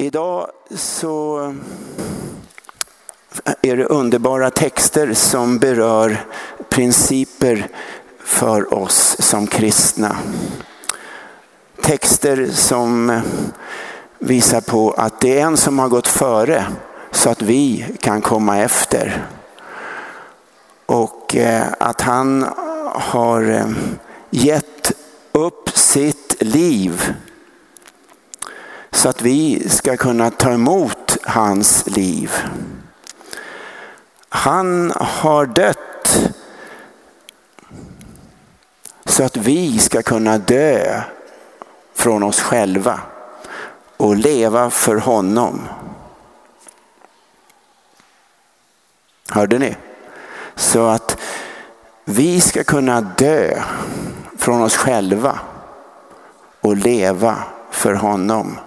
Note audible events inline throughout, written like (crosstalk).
Idag så är det underbara texter som berör principer för oss som kristna. Texter som visar på att det är en som har gått före så att vi kan komma efter. Och eh, att han har eh, gett upp sitt liv så att vi ska kunna ta emot hans liv. Han har dött så att vi ska kunna dö från oss själva och leva för honom. Hörde ni? Så att vi ska kunna dö från oss själva och leva för honom.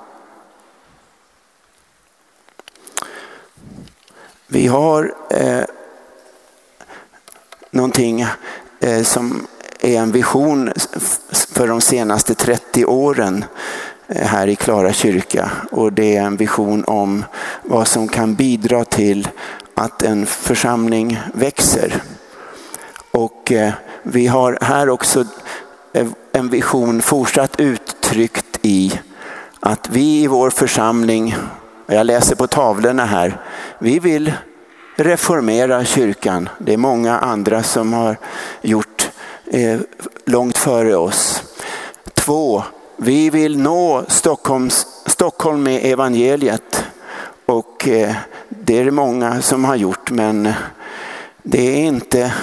Vi har eh, någonting eh, som är en vision för de senaste 30 åren eh, här i Klara kyrka. Och det är en vision om vad som kan bidra till att en församling växer. Och eh, vi har här också eh, en vision fortsatt uttryckt i att vi i vår församling, jag läser på tavlorna här, vi vill reformera kyrkan. Det är många andra som har gjort eh, långt före oss. Två, vi vill nå Stockholms, Stockholm med evangeliet. Och eh, det är det många som har gjort men det är inte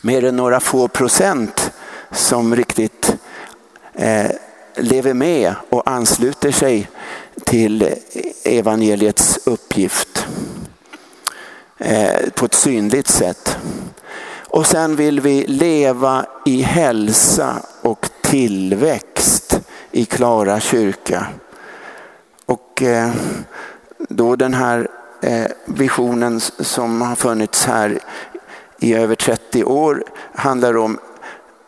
mer än några få procent som riktigt eh, lever med och ansluter sig till evangeliets uppgift eh, på ett synligt sätt. Och sen vill vi leva i hälsa och tillväxt i Klara kyrka. Och eh, då den här eh, visionen som har funnits här i över 30 år handlar om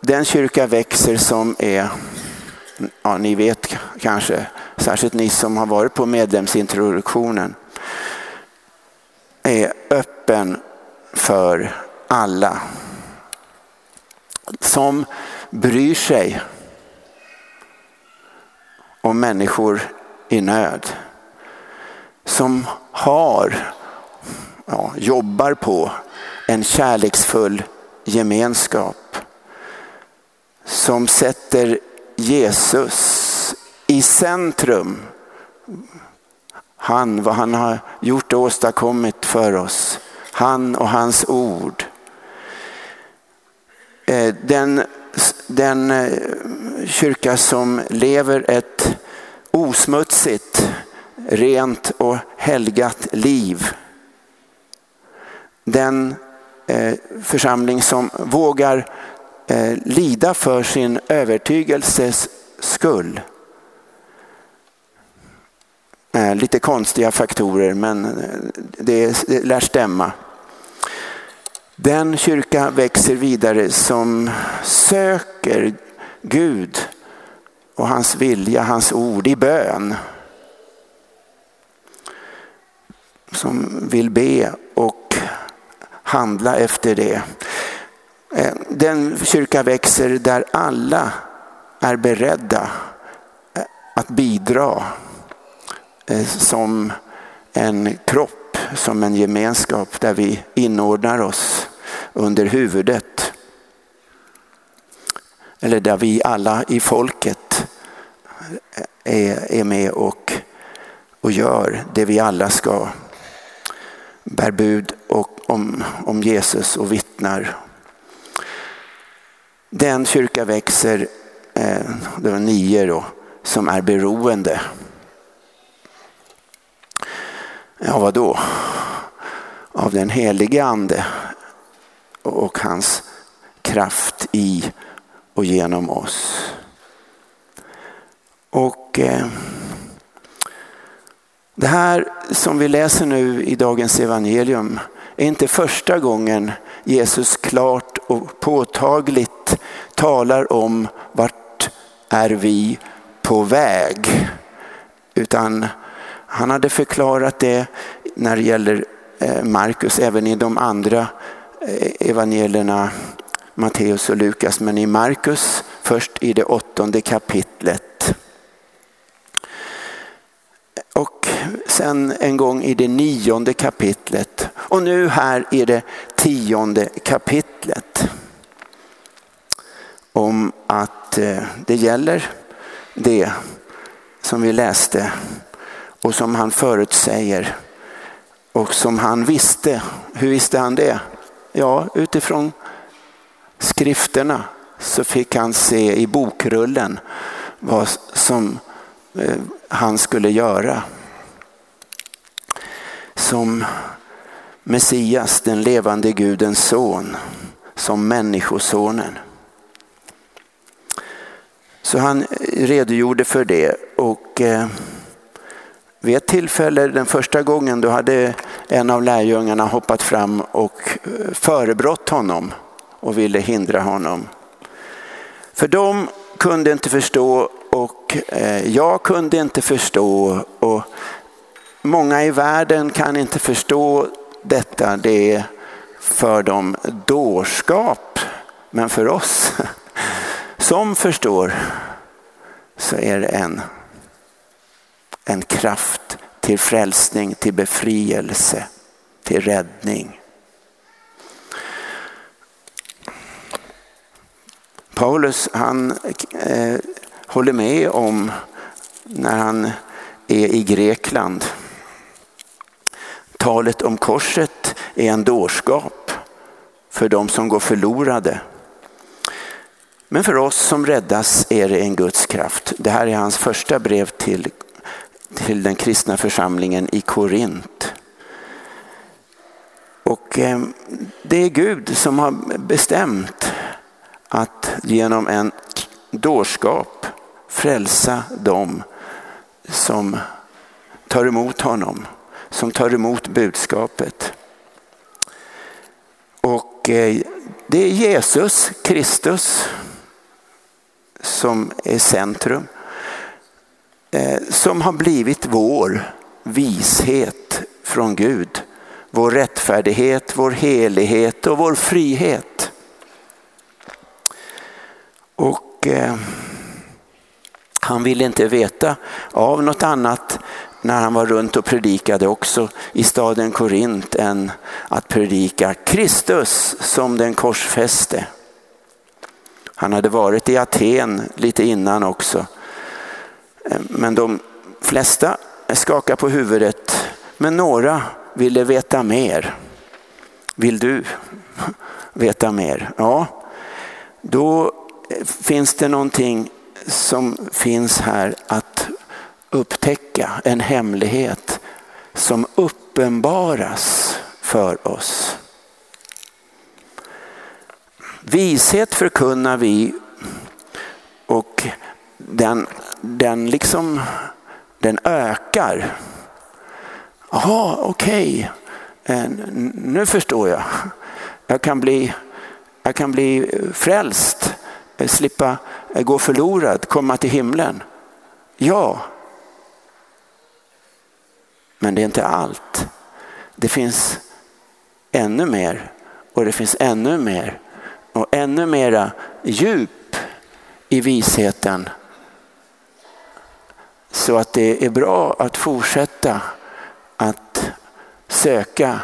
den kyrka växer som är, ja ni vet kanske, särskilt ni som har varit på medlemsintroduktionen, är öppen för alla. Som bryr sig om människor i nöd. Som har, ja, jobbar på en kärleksfull gemenskap. Som sätter Jesus i centrum. Han, vad han har gjort och åstadkommit för oss. Han och hans ord. Eh, den, den eh, kyrka som lever ett osmutsigt, rent och helgat liv. Den eh, församling som vågar lida för sin övertygelses skull. Eh, lite konstiga faktorer men eh, det, det lär stämma. Den kyrka växer vidare som söker Gud och hans vilja, hans ord i bön. Som vill be och handla efter det. Eh, den kyrka växer där alla är beredda att bidra Eh, som en kropp, som en gemenskap där vi inordnar oss under huvudet. Eller där vi alla i folket är, är med och, och gör det vi alla ska. Bär bud och, om, om Jesus och vittnar. Den kyrka växer, eh, det var nio då, som är beroende. Ja, vad då? Av den helige ande och hans kraft i och genom oss. Och eh, det här som vi läser nu i dagens evangelium är inte första gången Jesus klart och påtagligt talar om vart är vi på väg Utan han hade förklarat det när det gäller eh, Markus, även i de andra eh, evangelierna Matteus och Lukas, men i Markus först i det åttonde kapitlet. Och sen en gång i det nionde kapitlet och nu här i det tionde kapitlet. Om att eh, det gäller det som vi läste och som han förutsäger och som han visste. Hur visste han det? Ja, utifrån skrifterna så fick han se i bokrullen vad som eh, han skulle göra. Som Messias, den levande Gudens son, som människosonen. Så han redogjorde för det och eh, vid ett tillfälle, den första gången, då hade en av lärjungarna hoppat fram och eh, förebrått honom och ville hindra honom. För de kunde inte förstå och eh, jag kunde inte förstå och många i världen kan inte förstå detta. Det är för dem dårskap. Men för oss (laughs) som förstår så är det en, en kraft till frälsning, till befrielse, till räddning. Paulus han eh, håller med om när han är i Grekland. Talet om korset är en dårskap för de som går förlorade. Men för oss som räddas är det en Guds kraft. Det här är hans första brev till, till den kristna församlingen i Korint. Och eh, det är Gud som har bestämt att genom en dårskap frälsa dem som tar emot honom, som tar emot budskapet. Och eh, det är Jesus Kristus som är centrum. Eh, som har blivit vår vishet från Gud. Vår rättfärdighet, vår helighet och vår frihet. Och eh, han ville inte veta av något annat när han var runt och predikade också i staden Korint än att predika Kristus som den korsfäste. Han hade varit i Aten lite innan också. Men de flesta skakar på huvudet, men några ville veta mer. Vill du veta mer? Ja, då finns det någonting som finns här att upptäcka, en hemlighet som uppenbaras för oss. Vishet förkunnar vi och den, den liksom den ökar. Jaha, okej, eh, okay. Nu förstår jag. Jag kan bli, jag kan bli frälst, eh, slippa eh, gå förlorad, komma till himlen. Ja, men det är inte allt. Det finns ännu mer och det finns ännu mer och ännu mera djup i visheten. Så att det är bra att fortsätta att söka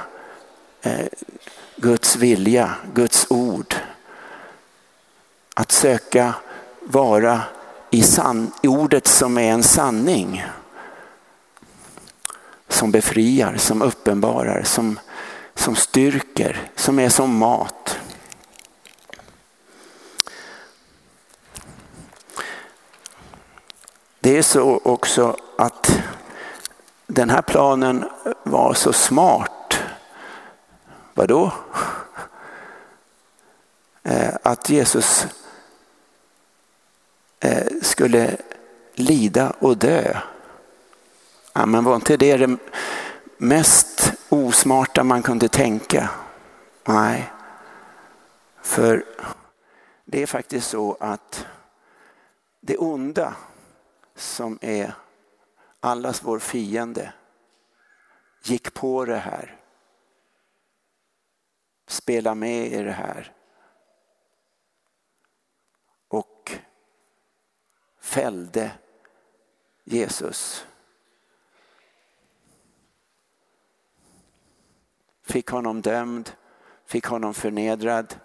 eh, Guds vilja, Guds ord. Att söka vara i, san, i ordet som är en sanning. Som befriar, som uppenbarar, som, som styrker, som är som mat. Det är så också att den här planen var så smart. Vadå? Eh, att Jesus eh, skulle lida och dö. Ja, men var inte det det mest osmarta man kunde tänka? Nej, för det är faktiskt så att det onda som är allas vår fiende, gick på det här. Spela med i det här. Och fällde Jesus. Fick honom dömd, fick honom förnedrad,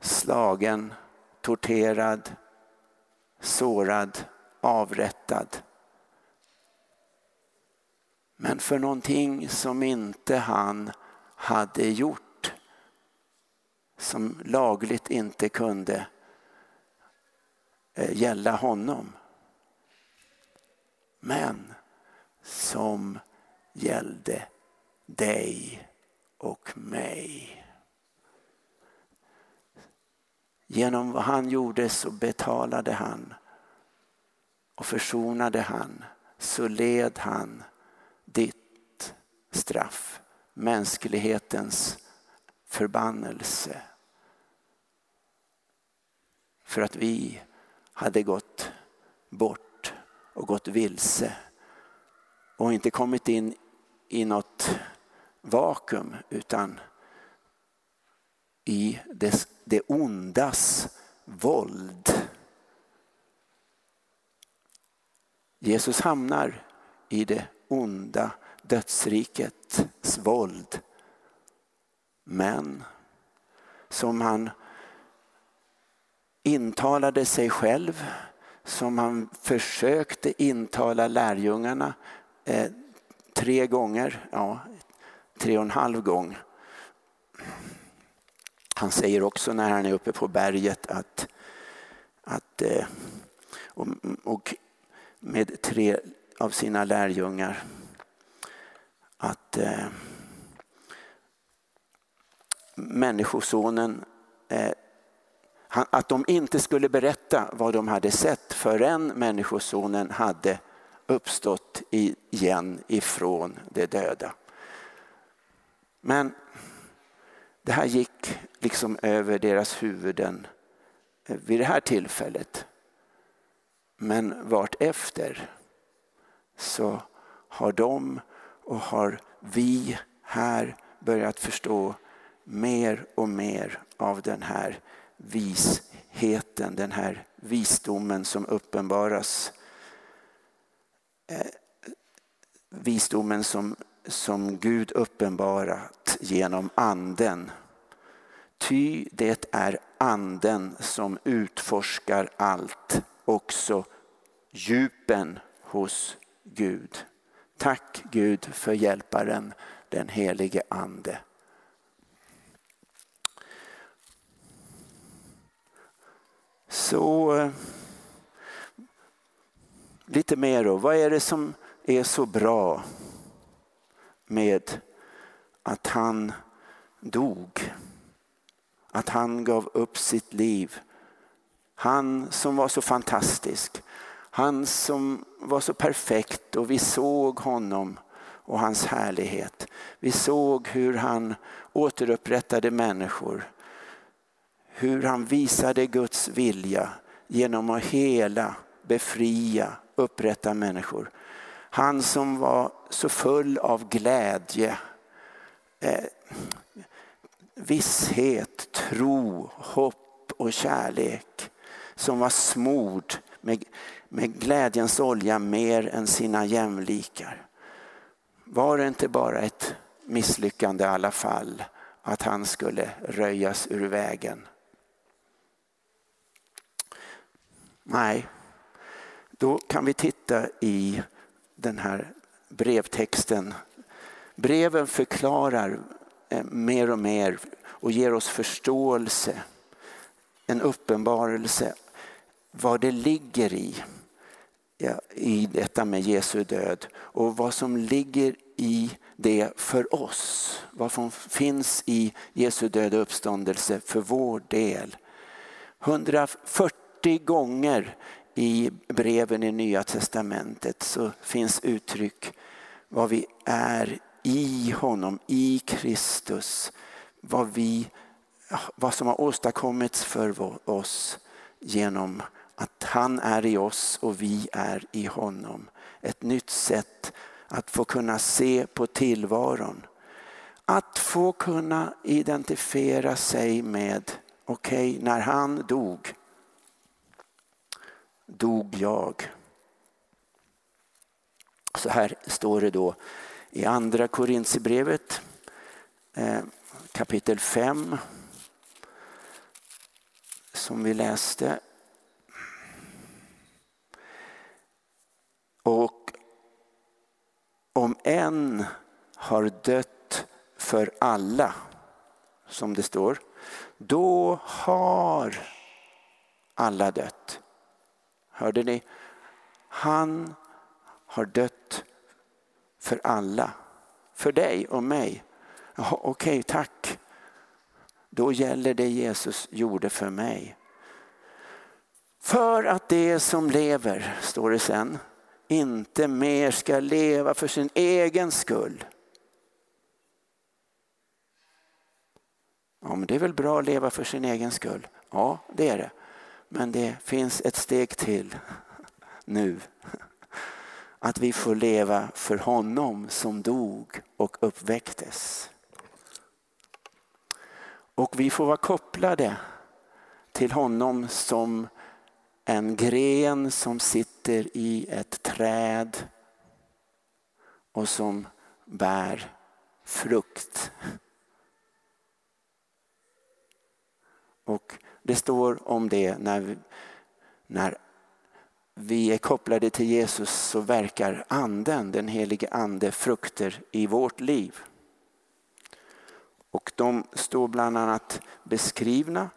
slagen, torterad, sårad, avrättad. Men för någonting som inte han hade gjort, som lagligt inte kunde eh, gälla honom. Men som gällde dig och mig. Genom vad han gjorde så betalade han och försonade han, så led han ditt straff, mänsklighetens förbannelse. För att vi hade gått bort och gått vilse och inte kommit in i något vakuum utan i det, det ondas våld. Jesus hamnar i det onda dödsrikets våld. Men som han intalade sig själv, som han försökte intala lärjungarna eh, tre gånger, ja, tre och en halv gång. Han säger också när han är uppe på berget att, att eh, och, och med tre av sina lärjungar att eh, Människosonen eh, att de inte skulle berätta vad de hade sett förrän Människosonen hade uppstått igen ifrån de döda. Men det här gick liksom över deras huvuden eh, vid det här tillfället. Men vart efter så har de och har vi här börjat förstå mer och mer av den här visheten, den här visdomen som uppenbaras. Eh, visdomen som, som Gud uppenbarat genom anden. Ty det är anden som utforskar allt, också djupen hos Gud. Tack Gud för hjälparen, den helige ande. Så eh, lite mer då. Vad är det som är så bra med att han dog? Att han gav upp sitt liv. Han som var så fantastisk. Han som var så perfekt och vi såg honom och hans härlighet. Vi såg hur han återupprättade människor. Hur han visade Guds vilja genom att hela, befria, upprätta människor. Han som var så full av glädje, eh, visshet, tro, hopp och kärlek. Som var smord med, med glädjens olja mer än sina jämlikar. Var det inte bara ett misslyckande i alla fall att han skulle röjas ur vägen? Nej, då kan vi titta i den här brevtexten. Breven förklarar eh, mer och mer och ger oss förståelse, en uppenbarelse vad det ligger i, i detta med Jesu död och vad som ligger i det för oss. Vad som finns i Jesu död och uppståndelse för vår del. 140 gånger i breven i Nya Testamentet så finns uttryck vad vi är i honom, i Kristus. Vad, vi, vad som har åstadkommits för oss genom att han är i oss och vi är i honom. Ett nytt sätt att få kunna se på tillvaron. Att få kunna identifiera sig med, okej okay, när han dog, dog jag. Så här står det då i andra Korintierbrevet eh, kapitel 5 som vi läste. Och om en har dött för alla, som det står, då har alla dött. Hörde ni? Han har dött för alla. För dig och mig. Okej, okay, tack. Då gäller det Jesus gjorde för mig. För att det som lever, står det sen, inte mer ska leva för sin egen skull. Ja, men det är väl bra att leva för sin egen skull? Ja, det är det. Men det finns ett steg till (laughs) nu. Att vi får leva för honom som dog och uppväcktes. Och vi får vara kopplade till honom som en gren som sitter i ett träd och som bär frukt. Och det står om det när vi, när vi är kopplade till Jesus så verkar anden, den helige ande, frukter i vårt liv. Och de står bland annat beskrivna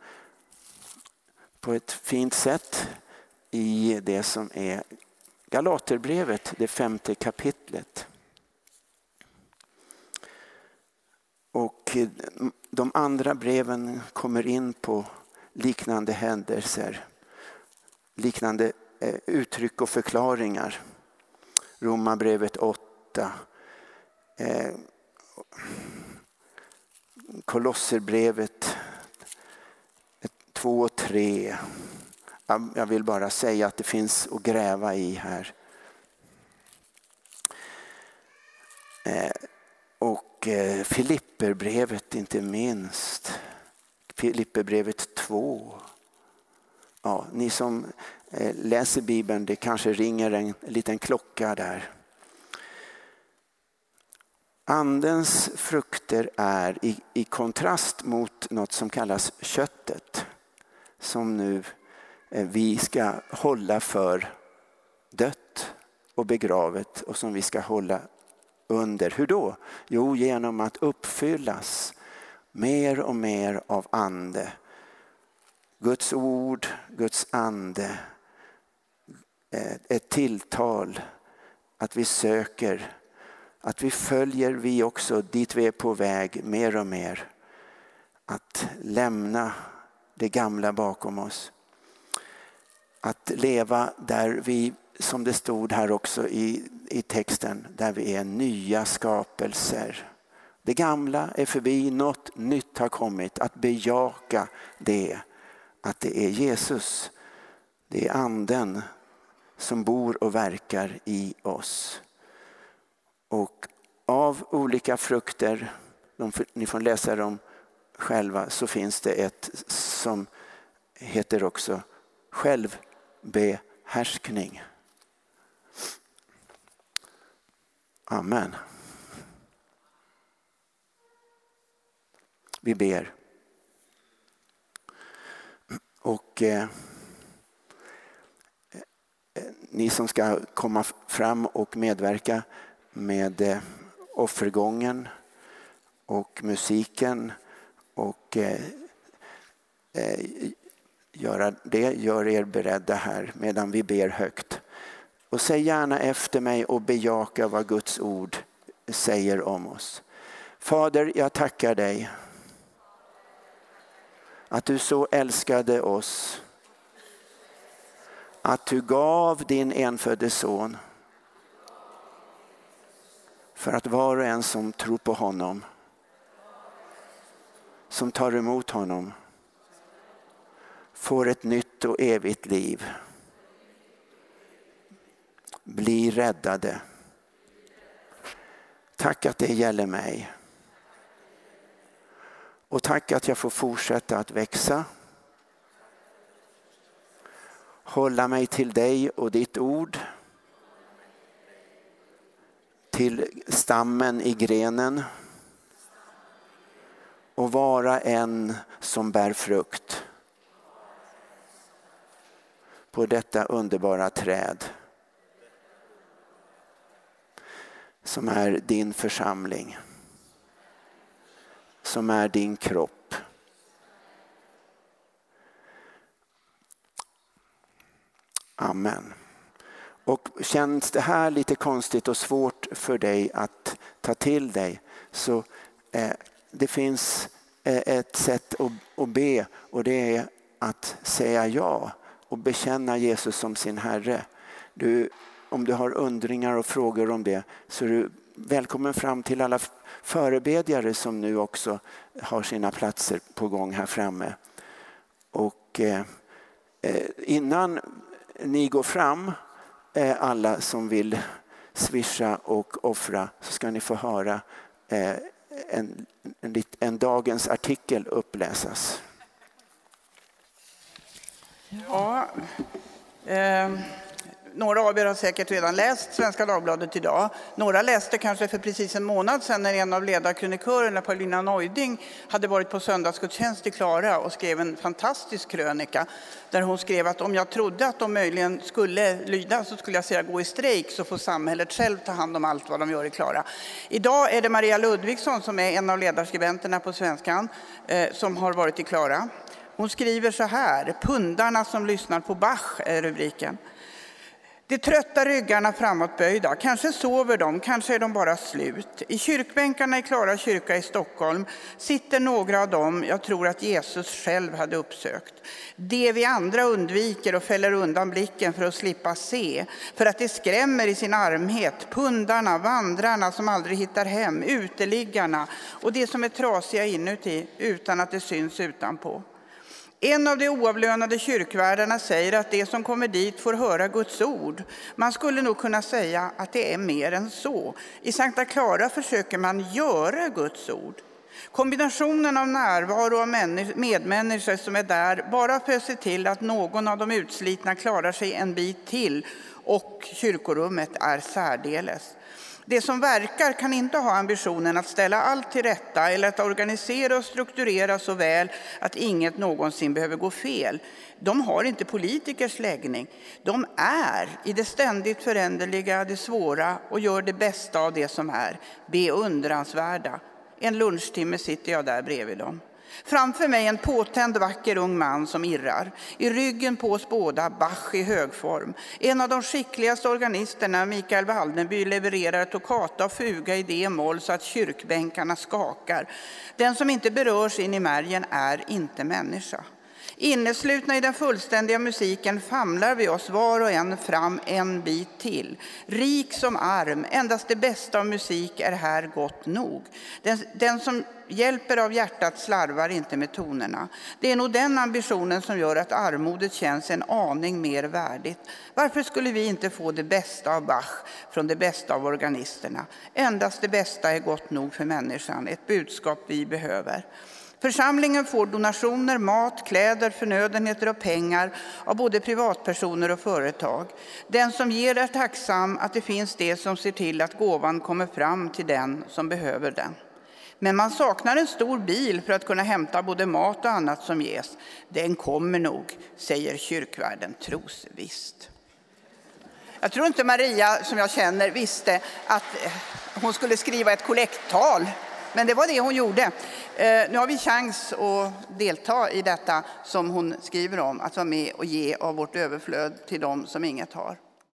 på ett fint sätt i det som är Galaterbrevet, det femte kapitlet. Och eh, de andra breven kommer in på liknande händelser, liknande eh, uttryck och förklaringar. Romarbrevet 8. Eh, Kolosserbrevet 2 och 3. Jag vill bara säga att det finns att gräva i här. Eh, och eh, Filipperbrevet inte minst. Filipperbrevet 2. Ja, ni som eh, läser Bibeln, det kanske ringer en liten klocka där. Andens frukter är i, i kontrast mot något som kallas köttet. Som nu Eh, vi ska hålla för dött och begravet och som vi ska hålla under. Hur då? Jo, genom att uppfyllas mer och mer av ande. Guds ord, Guds ande, eh, ett tilltal, att vi söker att vi följer vi också dit vi är på väg mer och mer. Att lämna det gamla bakom oss. Att leva där vi, som det stod här också i, i texten, där vi är nya skapelser. Det gamla är förbi, något nytt har kommit. Att bejaka det, att det är Jesus. Det är anden som bor och verkar i oss. Och av olika frukter, de, ni får läsa dem själva, så finns det ett som heter också själv behärskning. Amen. Vi ber. Och eh, eh ni som ska komma fram och medverka med eh, offergången och musiken och eh, eh, göra det. Gör er beredda här medan vi ber högt. Och säg gärna efter mig och bejaka vad Guds ord säger om oss. Fader, jag tackar dig att du så älskade oss att du gav din enfödde son för att var och en som tror på honom, som tar emot honom, får ett nytt och evigt liv. bli räddade. Tack att det gäller mig. Och tack att jag får fortsätta att växa. Hålla mig till dig och ditt ord. Till stammen i grenen. Och vara en som bär frukt. På detta underbara träd. Som är din församling som är din kropp. Amen. Och känns det här lite konstigt och svårt för dig att ta till dig så eh, det finns eh, ett sätt att, att be och det är att säga ja och bekänna Jesus som sin Herre. Du, om du har undringar och frågor om det så är du välkommen fram till alla förebedjare som nu också har sina platser på gång här framme. Och eh, eh innan ni går fram, eh, alla som vill swisha och offra, så ska ni få höra eh, en, en, en dagens artikel uppläsas. Ja, eh, några av er har säkert redan läst Svenska Dagbladet idag. Några läste kanske för precis en månad sedan när en av ledarkrönikörerna, Paulina Neuding, hade varit på söndagsgudstjänst i Klara och skrev en fantastisk krönika där hon skrev att om jag trodde att de möjligen skulle lyda så skulle jag säga gå i strejk så får samhället själv ta hand om allt vad de gör i Klara. Idag är det Maria Ludvigsson som är en av ledarskribenterna på Svenskan eh, som har varit i Klara. Hon skriver så här, pundarna som lyssnar på Bach är rubriken. De trötta ryggarna framåtböjda, kanske sover de, kanske är de bara slut. I kyrkbänkarna i Klara kyrka i Stockholm sitter några av dem jag tror att Jesus själv hade uppsökt. Det vi andra undviker och fäller undan blicken för att slippa se, för att det skrämmer i sin armhet. Pundarna, vandrarna som aldrig hittar hem, uteliggarna och det som är trasiga inuti utan att det syns utanpå. En av de oavlönade kyrkvärdarna säger att de som kommer dit får höra Guds ord. Man skulle nog kunna säga att det är mer än så. I Sankta Clara försöker man göra Guds ord. Kombinationen av närvaro av medmänniskor som är där bara för att se till att någon av de utslitna klarar sig en bit till och kyrkorummet är särdeles. Det som verkar kan inte ha ambitionen att ställa allt till rätta eller att organisera och strukturera så väl att inget någonsin behöver gå fel. De har inte politikers läggning. De är i det ständigt föränderliga, det svåra och gör det bästa av det som är. Beundransvärda. En lunchtimme sitter jag där bredvid dem. Framför mig en påtänd vacker ung man som irrar. I ryggen på oss båda Bach i högform. En av de skickligaste organisterna, Mikael Waldenby, levererar toccata och fuga i D-moll så att kyrkbänkarna skakar. Den som inte berörs in i märgen är inte människa. Inneslutna i den fullständiga musiken famlar vi oss var och en fram en bit till. Rik som arm, endast det bästa av musik är här gott nog. Den, den som hjälper av hjärtat slarvar inte med tonerna. Det är nog den ambitionen som gör att armodet känns en aning mer värdigt. Varför skulle vi inte få det bästa av Bach från det bästa av organisterna? Endast det bästa är gott nog för människan, ett budskap vi behöver. Församlingen får donationer, mat, kläder, förnödenheter och pengar av både privatpersoner och företag. Den som ger är tacksam att det finns det som ser till att gåvan kommer fram till den som behöver den. Men man saknar en stor bil för att kunna hämta både mat och annat som ges. Den kommer nog, säger kyrkvärden trosvisst. Jag tror inte Maria, som jag känner, visste att hon skulle skriva ett kollekttal men det var det hon gjorde. Eh, nu har vi chans att delta i detta som hon skriver om, att vara med och ge av vårt överflöd till dem som inget har.